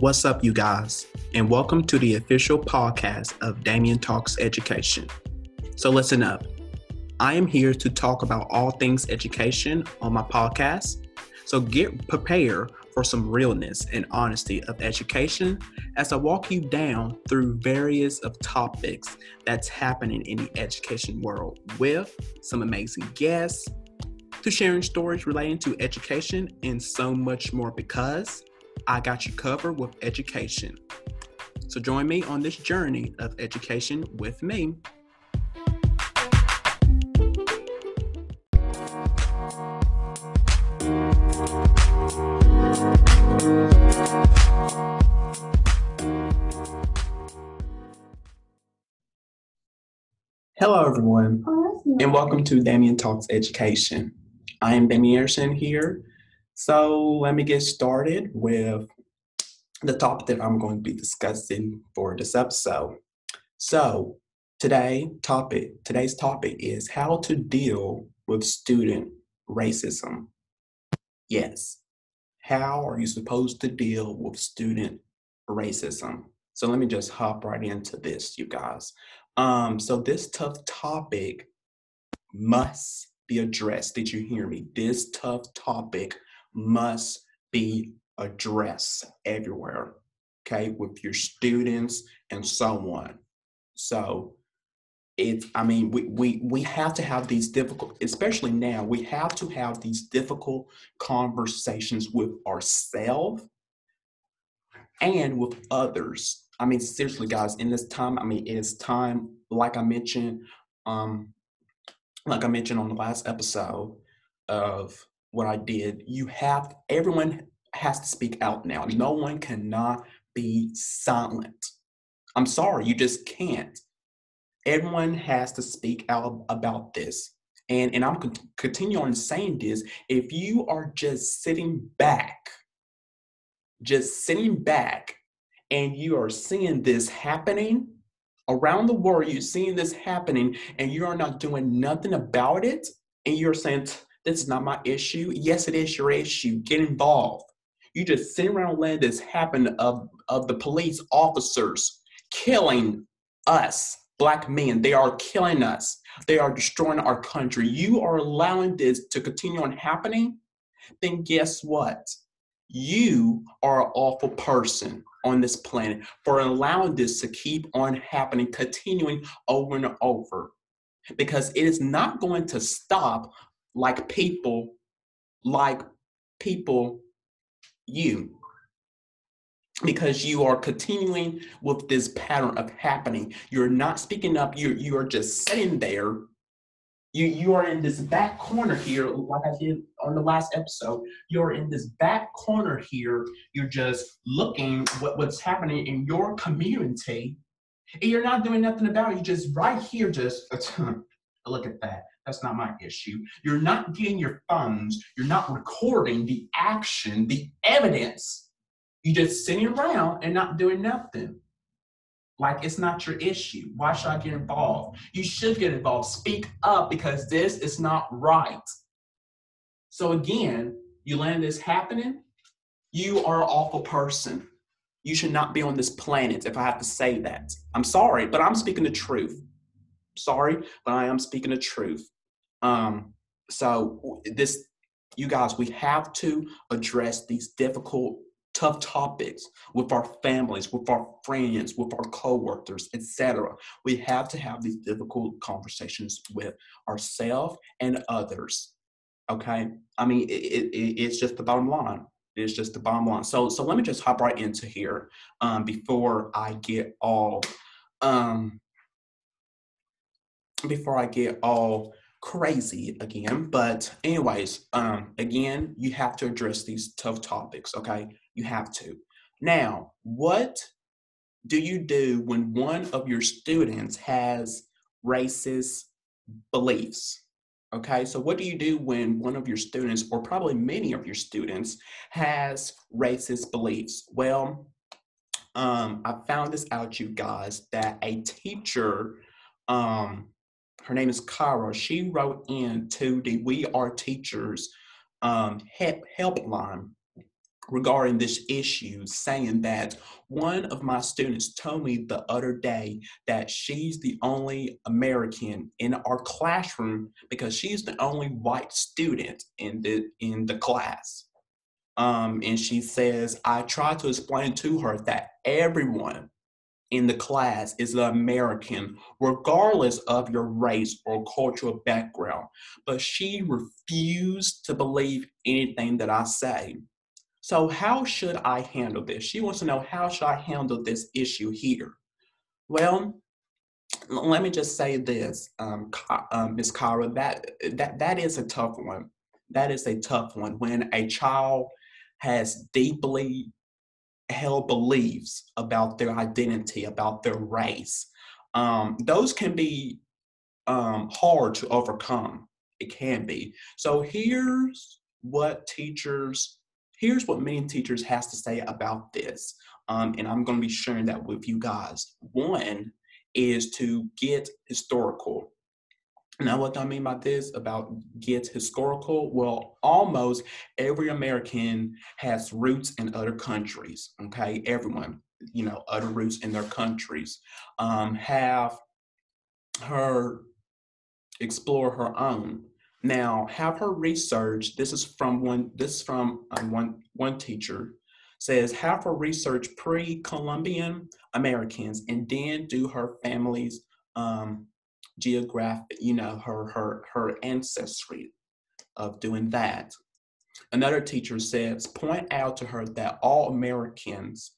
What's up, you guys? And welcome to the official podcast of Damian Talks Education. So, listen up. I am here to talk about all things education on my podcast. So, get prepared for some realness and honesty of education as I walk you down through various of topics that's happening in the education world with some amazing guests to sharing stories relating to education and so much more because I got you covered with education. So join me on this journey of education with me. Hello, everyone, oh, and welcome to Damian Talks Education. I am Damian Anderson here so let me get started with the topic that I'm going to be discussing for this episode. So today topic today's topic is how to deal with student racism. Yes. How are you supposed to deal with student racism? So let me just hop right into this, you guys. Um, so this tough topic must be addressed. Did you hear me? This tough topic must be addressed everywhere, okay, with your students and so on. So it's, I mean, we, we, we have to have these difficult, especially now, we have to have these difficult conversations with ourselves and with others. I mean, seriously, guys, in this time, I mean, it is time, like I mentioned, um, like I mentioned on the last episode of what I did, you have everyone has to speak out now. No one cannot be silent. I'm sorry, you just can't. Everyone has to speak out about this. And, and I'm con- on saying this. If you are just sitting back, just sitting back, and you are seeing this happening around the world, you're seeing this happening, and you are not doing nothing about it, and you're saying, this is not my issue. Yes, it is your issue. Get involved. You just sit around letting this happen of, of the police officers killing us, black men. They are killing us. They are destroying our country. You are allowing this to continue on happening, then guess what? You are an awful person on this planet for allowing this to keep on happening, continuing over and over. Because it is not going to stop like people, like people, you. Because you are continuing with this pattern of happening. You're not speaking up, you you are just sitting there. You you are in this back corner here, like I did on the last episode. You're in this back corner here. You're just looking what, what's happening in your community. And you're not doing nothing about it. You just right here, just look at that. That's not my issue. You're not getting your funds. You're not recording the action, the evidence. You're just sitting around and not doing nothing. Like it's not your issue. Why should I get involved? You should get involved. Speak up because this is not right. So again, you land this happening, you are an awful person. You should not be on this planet if I have to say that. I'm sorry, but I'm speaking the truth. Sorry, but I am speaking the truth. Um, so this, you guys, we have to address these difficult, tough topics with our families, with our friends, with our coworkers, etc. We have to have these difficult conversations with ourselves and others. Okay, I mean, it, it, it's just the bottom line. It's just the bottom line. So, so let me just hop right into here um, before I get all um, before I get all crazy again. But anyways, um, again, you have to address these tough topics. Okay, you have to. Now, what do you do when one of your students has racist beliefs? Okay, so what do you do when one of your students, or probably many of your students, has racist beliefs? Well, um, I found this out, you guys, that a teacher um, her name is Kara. She wrote in to the We Are Teachers um, help, helpline regarding this issue, saying that one of my students told me the other day that she's the only American in our classroom because she's the only white student in the in the class. Um, and she says, I tried to explain to her that everyone in the class is an American, regardless of your race or cultural background. But she refused to believe anything that I say. So, how should I handle this? She wants to know how should I handle this issue here? Well, let me just say this, um, um, Ms. Kara, that, that, that is a tough one. That is a tough one when a child has deeply held beliefs about their identity, about their race. Um, those can be um, hard to overcome. It can be. So here's what teachers, here's what many teachers has to say about this. Um, and I'm going to be sharing that with you guys. One is to get historical. Now, what do I mean by this about get historical? Well, almost every American has roots in other countries. Okay, everyone, you know, other roots in their countries. Um, have her explore her own. Now, have her research. This is from one. This is from um, one one teacher says have her research pre-Columbian Americans and then do her family's um, geographic, you know, her her her ancestry of doing that. Another teacher says, point out to her that all Americans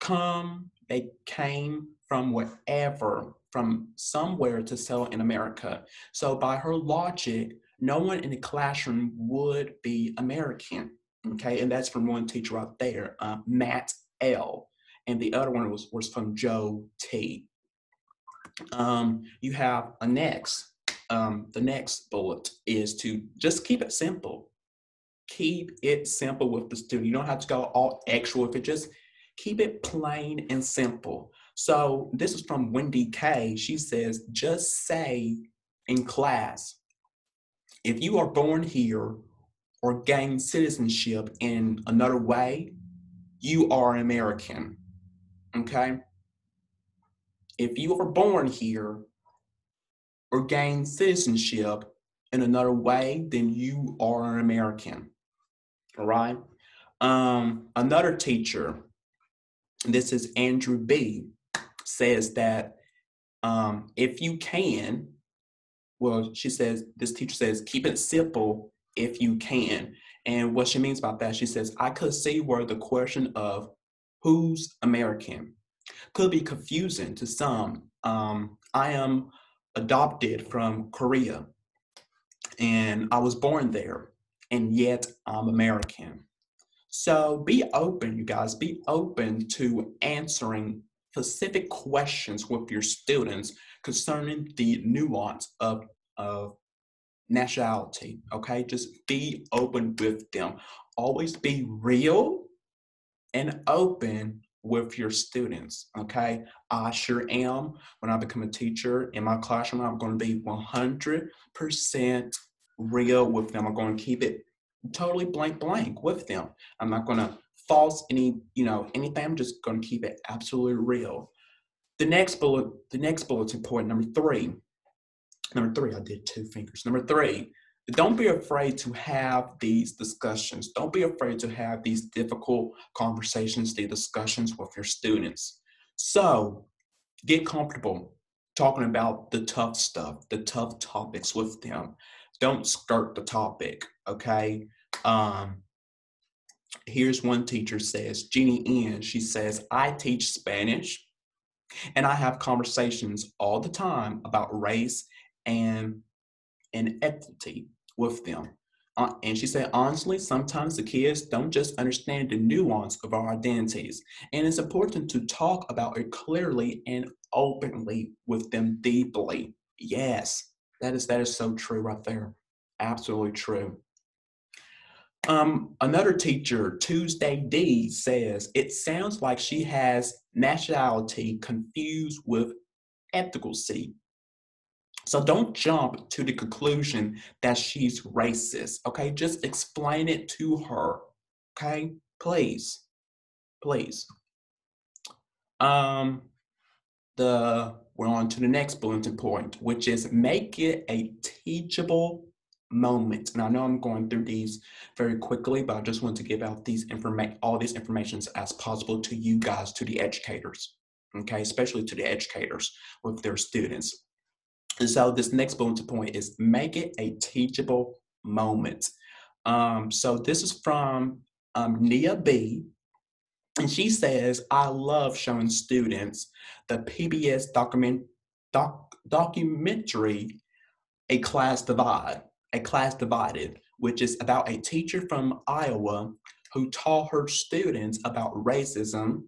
come, they came from wherever, from somewhere to sell in America. So by her logic, no one in the classroom would be American. Okay, and that's from one teacher out there, uh, Matt L. And the other one was, was from Joe T um, you have a next. Um, the next bullet is to just keep it simple. Keep it simple with the student. You don't have to go all extra with it. Just keep it plain and simple. So this is from Wendy K. She says, just say in class, if you are born here or gain citizenship in another way, you are an American. Okay? If you are born here or gain citizenship in another way, then you are an American. All right. Um, another teacher, this is Andrew B, says that um, if you can, well, she says, this teacher says, keep it simple if you can. And what she means about that, she says, I could see where the question of who's American could be confusing to some. Um, I am adopted from Korea and I was born there, and yet I'm American. So be open, you guys, be open to answering specific questions with your students concerning the nuance of, of nationality. Okay, just be open with them. Always be real and open with your students. Okay, I sure am. When I become a teacher in my classroom, I'm going to be 100% real with them. I'm going to keep it totally blank blank with them. I'm not going to false any, you know, anything. I'm just going to keep it absolutely real. The next bullet, the next bulletin point, number three. Number three, I did two fingers. Number three, don't be afraid to have these discussions. Don't be afraid to have these difficult conversations, these discussions with your students. So get comfortable talking about the tough stuff, the tough topics with them. Don't skirt the topic, okay? Um, here's one teacher says, Jeannie N, she says, I teach Spanish and I have conversations all the time about race and inequity with them. Uh, and she said, honestly, sometimes the kids don't just understand the nuance of our identities. And it's important to talk about it clearly and openly with them deeply. Yes, that is that is so true right there. Absolutely true. Um, another teacher, Tuesday D, says it sounds like she has nationality confused with ethnicity. So don't jump to the conclusion that she's racist, okay? Just explain it to her Okay, please, please. Um, the we're on to the next bulletin point, which is make it a teachable moment. And I know I'm going through these very quickly, but I just want to give out these information, all these informations as possible to you guys, to the educators, okay, especially to the educators with their students. And so this next bulletin point is make it a teachable moment. Um, so this is from um, Nia B. And she says, I love showing students the PBS document, doc, documentary, A Class Divide, A Class Divided, which is about a teacher from Iowa who taught her students about racism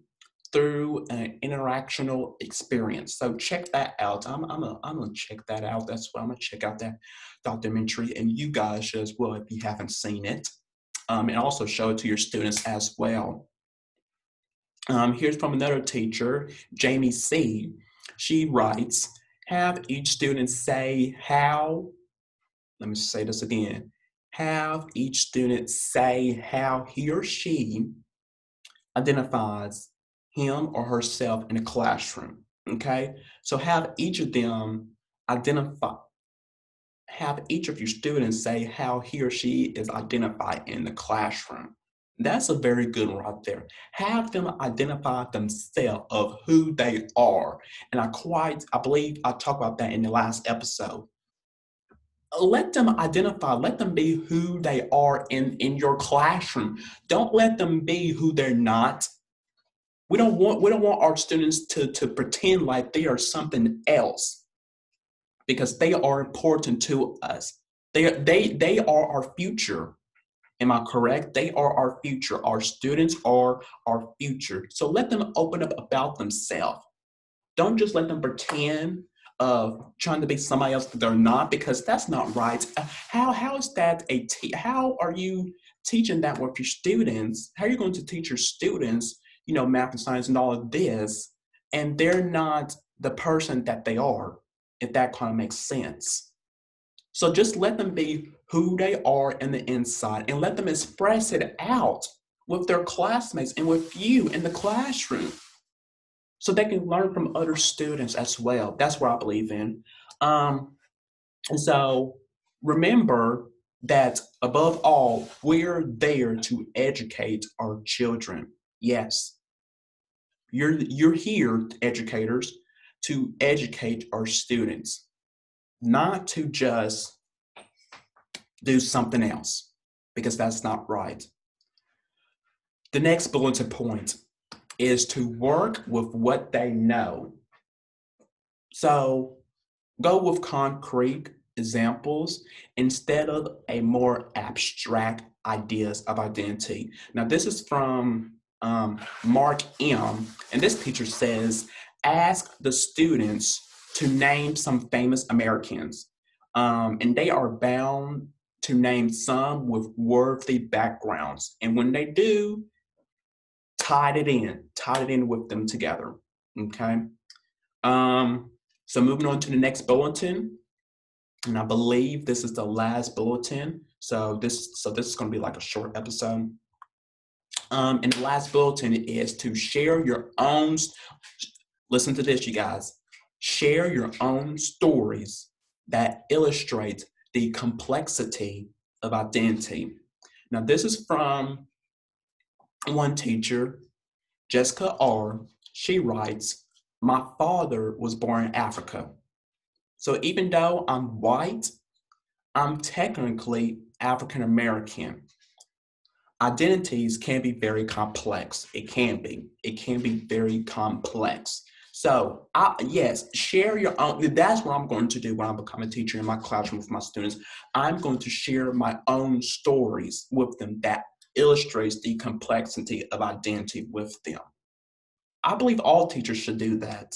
through an interactional experience. So check that out. I'm, I'm, a, I'm gonna check that out. That's what I'm gonna check out that documentary and you guys should as well if you haven't seen it. Um, and also show it to your students as well. Um, here's from another teacher, Jamie C. She writes, have each student say how, let me say this again, have each student say how he or she identifies him or herself in a classroom. Okay, so have each of them identify, have each of your students say how he or she is identified in the classroom. That's a very good one right there. Have them identify themselves of who they are. And I quite, I believe I talked about that in the last episode. Let them identify, let them be who they are in, in your classroom. Don't let them be who they're not we don't want we don't want our students to, to pretend like they are something else because they are important to us. They they they are our future. Am I correct? They are our future. Our students are our future. So let them open up about themselves. Don't just let them pretend of trying to be somebody else that they're not because that's not right. Uh, how how is that a how are you teaching that with your students? How are you going to teach your students you know, math and science and all of this, and they're not the person that they are, if that kind of makes sense. So just let them be who they are in the inside and let them express it out with their classmates and with you in the classroom so they can learn from other students as well. That's what I believe in. Um, and so remember that above all, we're there to educate our children. Yes. You're, you're here, educators, to educate our students, not to just do something else, because that's not right. The next bulletin point is to work with what they know. So go with concrete examples instead of a more abstract ideas of identity. Now, this is from um, Mark M. And this teacher says, ask the students to name some famous Americans. Um, and they are bound to name some with worthy backgrounds. And when they do, tied it in, tied it in with them together. Okay. Um, so moving on to the next bulletin, and I believe this is the last bulletin. So this, so this is going to be like a short episode. Um, and the last bulletin is to share your own, listen to this, you guys, share your own stories that illustrate the complexity of identity. Now, this is from one teacher, Jessica R. She writes, My father was born in Africa. So even though I'm white, I'm technically African American identities can be very complex. It can be. It can be very complex. So, I, yes, share your own. That's what I'm going to do when I become a teacher in my classroom with my students. I'm going to share my own stories with them that illustrates the complexity of identity with them. I believe all teachers should do that.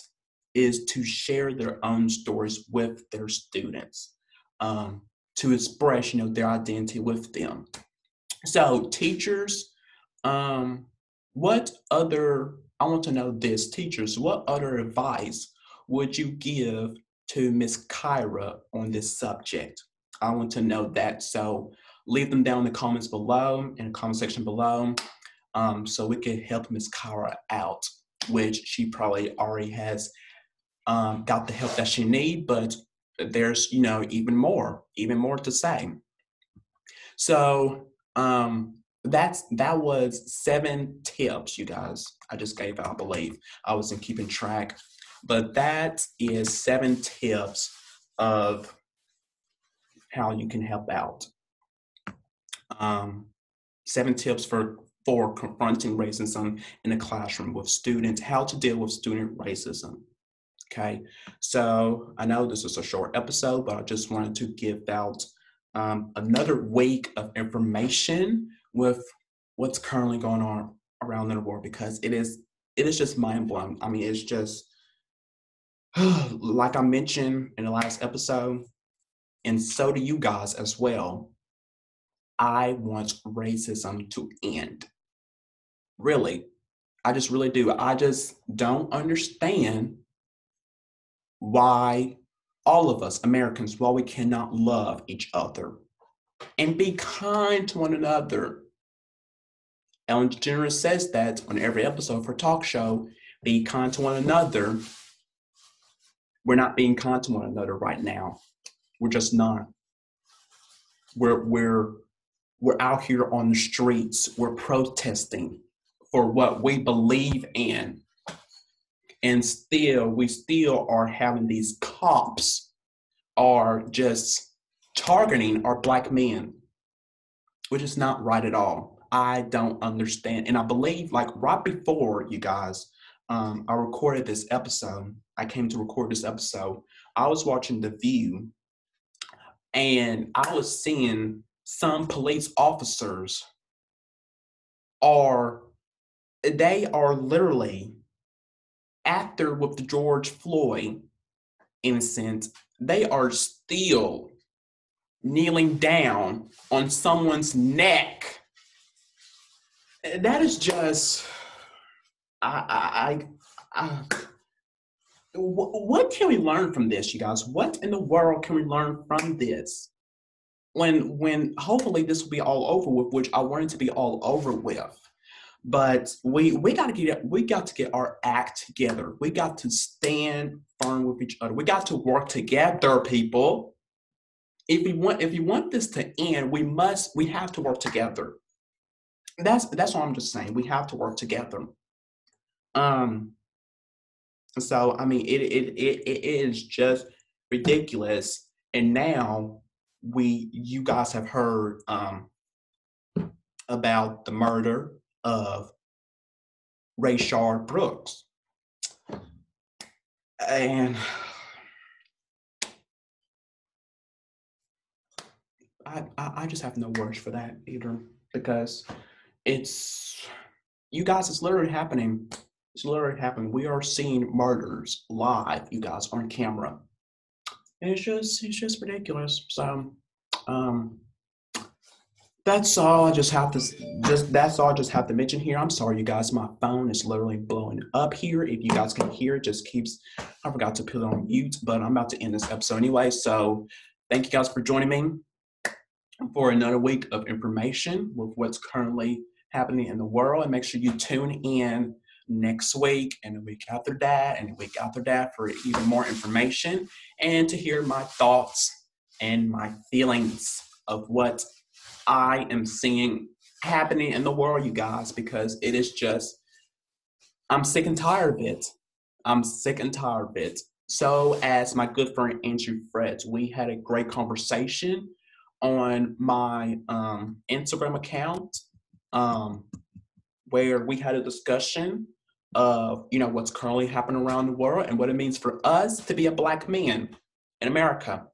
Is to share their own stories with their students, um, to express, you know, their identity with them. So, teachers, um, what other, I want to know this, teachers, what other advice would you give to Miss Kyra on this subject? I want to know that. So, leave them down in the comments below, in the comment section below, um, so we can help Miss Kara out, which she probably already has um, got the help that she need, but there's you know even more, even more to say. So um, that's that was seven tips, you guys. I just gave out, I believe. I wasn't keeping track, but that is seven tips of how you can help out. Um, seven tips for for confronting racism in the classroom with students, how to deal with student racism. Okay, so I know this is a short episode, but I just wanted to give out um, another week of information with what's currently going on around the world because it is it is just mind blowing. I mean, it's just like I mentioned in the last episode, and so do you guys as well. I want racism to end. Really, I just really do. I just don't understand why all of us Americans, while we cannot love each other and be kind to one another. Ellen DeGeneres says that on every episode of her talk show be kind to one another. We're not being kind to one another right now. We're just not. We're, we're, we're out here on the streets. We're protesting for what we believe in. And still, we still are having these cops are just targeting our black men, which is not right at all. I don't understand. And I believe, like, right before you guys, um, I recorded this episode, I came to record this episode, I was watching The View and I was seeing some police officers are, they are literally after with the George Floyd incident, they are still kneeling down on someone's neck. That is just, I, I, I, what can we learn from this, you guys? What in the world can we learn from this? When, when hopefully this will be all over with, which I want it to be all over with but we we got to get we got to get our act together. We got to stand firm with each other. We got to work together people. If we want if you want this to end we must we have to work together. That's that's what i'm just saying. We have to work together. Um so i mean it it it, it is just ridiculous. And now we you guys have heard um about the murder of Rayshard Brooks. And I, I just have no words for that either because it's you guys it's literally happening it's literally happening. We are seeing murders live you guys on camera. And it's just it's just ridiculous. So um that's all I just have to just that's all I just have to mention here. I'm sorry, you guys. My phone is literally blowing up here. If you guys can hear, it just keeps. I forgot to put it on mute, but I'm about to end this episode anyway. So, thank you guys for joining me for another week of information with what's currently happening in the world. And make sure you tune in next week and the week after that and the week after that for even more information and to hear my thoughts and my feelings of what I am seeing happening in the world, you guys, because it is just, I'm sick and tired of it. I'm sick and tired of it. So, as my good friend Andrew Freds, we had a great conversation on my um, Instagram account um, where we had a discussion of you know what's currently happening around the world and what it means for us to be a black man in America.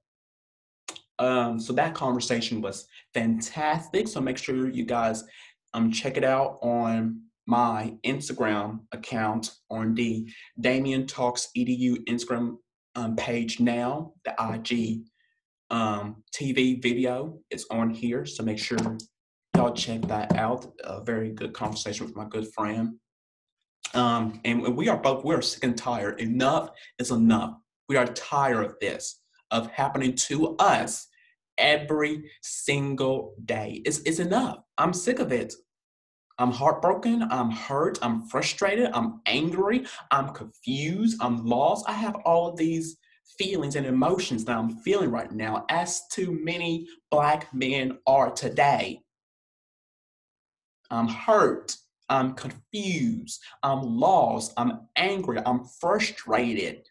Um, so that conversation was fantastic. So make sure you guys um, check it out on my Instagram account on the Damian Talks Edu Instagram um, page now. The IG um, TV video is on here. So make sure y'all check that out. A very good conversation with my good friend. Um, and we are both, we're sick and tired. Enough is enough. We are tired of this, of happening to us every single day. It's, it's enough. I'm sick of it. I'm heartbroken. I'm hurt. I'm frustrated. I'm angry. I'm confused. I'm lost. I have all of these feelings and emotions that I'm feeling right now, as too many Black men are today. I'm hurt. I'm confused. I'm lost. I'm angry. I'm frustrated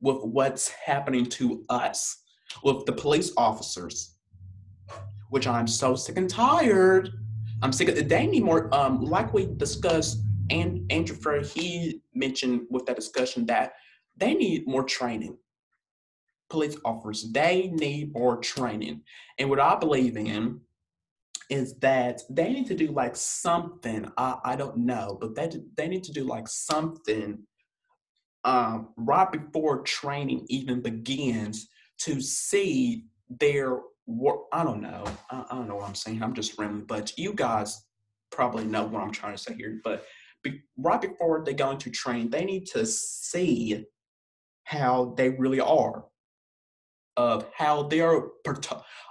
with what's happening to us, with the police officers, which I'm so sick and tired. I'm sick of it. they need more um like we discussed and Andrew Frere, he mentioned with that discussion that they need more training. Police officers, they need more training. And what I believe in is that they need to do like something. I, I don't know, but they they need to do like something um, right before training even begins to see their work. I don't know. I, I, don't know what I'm saying. I'm just rambling, but you guys probably know what I'm trying to say here. But be, right before they go into train, they need to see how they really are, of how they are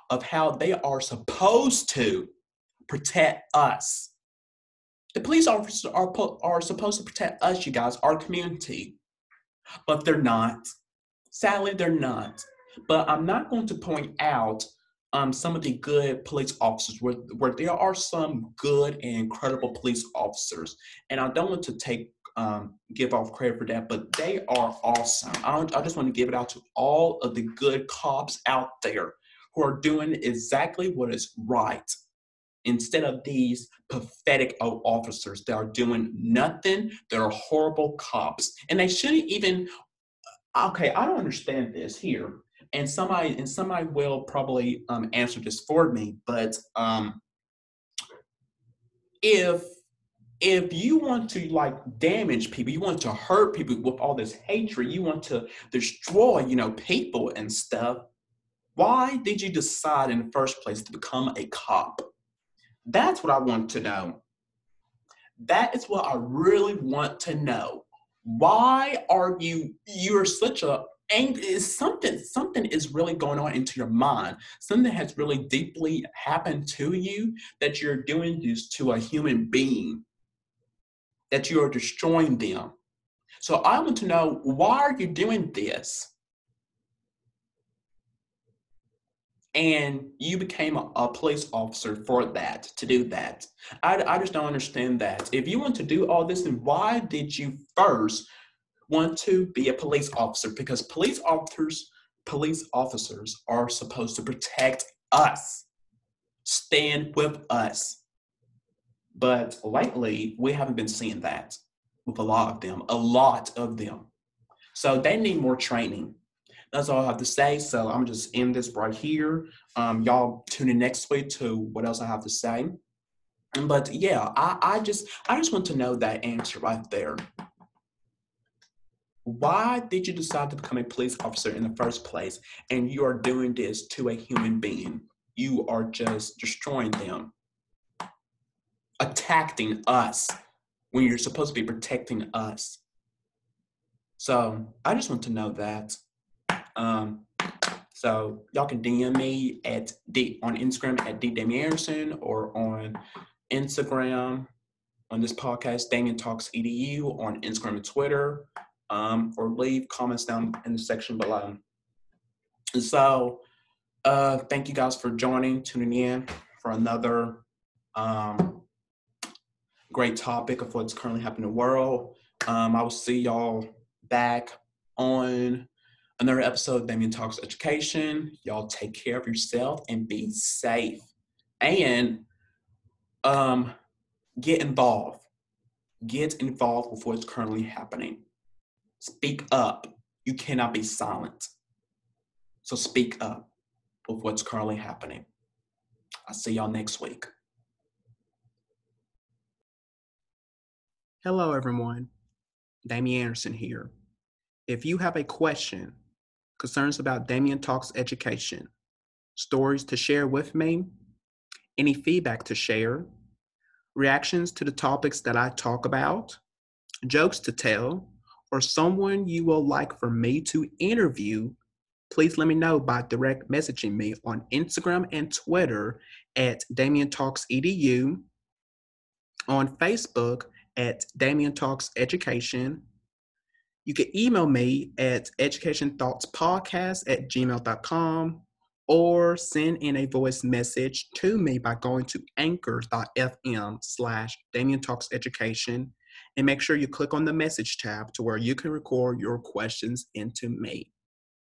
of how they are supposed to protect us. The police officers are, are supposed to protect us, you guys, our community, but they're not. Sadly, they're not. But I'm not going to point out um, some of the good police officers where, where there are some good and incredible police officers. And I don't want to take um, give off credit for that, but they are awesome. I, I just want to give it out to all of the good cops out there who are doing exactly what is right instead of these pathetic officers that are doing nothing They're horrible cops and they shouldn't even okay i don't understand this here and somebody and somebody will probably um, answer this for me but um, if if you want to like damage people you want to hurt people with all this hatred you want to destroy you know people and stuff why did you decide in the first place to become a cop? That's what I want to know. That is what I really want to know. Why are you you're such a is something something is really going on into your mind. Something has really deeply happened to you that you're doing this to a human being. That you are destroying them. So I want to know why are you doing this? and you became a, a, police officer for that to do that I, I just don't understand that if you want to do all this then why did you first want to be a police officer because police officers police officers are supposed to protect us stand with us but lately we haven't been seeing that with a lot of them a lot of them so they need more training that's all I have to say. So I'm just end this right here. Um, y'all tune in next week to what else I have to say. But yeah, I, I just I just want to know that answer right there. Why did you decide to become a police officer in the first place? And you are doing this to a human being. You are just destroying them, attacking us when you're supposed to be protecting us. So I just want to know that. Um, so y'all can DM me at D on Instagram at D Anderson or on Instagram on this podcast, Damian Talks EDU on Instagram and Twitter, um, or leave comments down in the section below. So uh, thank you guys for joining, tuning in for another um, great topic of what's currently happening in the world. Um, I will see y'all back on another episode of Damian Talks Education. Y'all take care of yourself and be safe. And um, get involved. Get involved with what's currently happening. Speak up. You cannot be silent. So speak up with what's currently happening. I'll see y'all next week. Hello, everyone. Damian Anderson here. If you have a question concerns about Damian Talks education, stories to share with me, any feedback to share, reactions to the topics that I talk about, jokes to tell, or someone you will like for me to interview, please let me know by direct messaging me on Instagram and Twitter at Damian Talks Edu, on Facebook at Damian Talks Education. You can email me at educationthoughtspodcast at gmail.com or send in a voice message to me by going to anchor.fm slash Damian Talks Education and make sure you click on the message tab to where you can record your questions into me.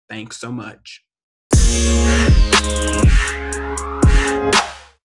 Thanks so much.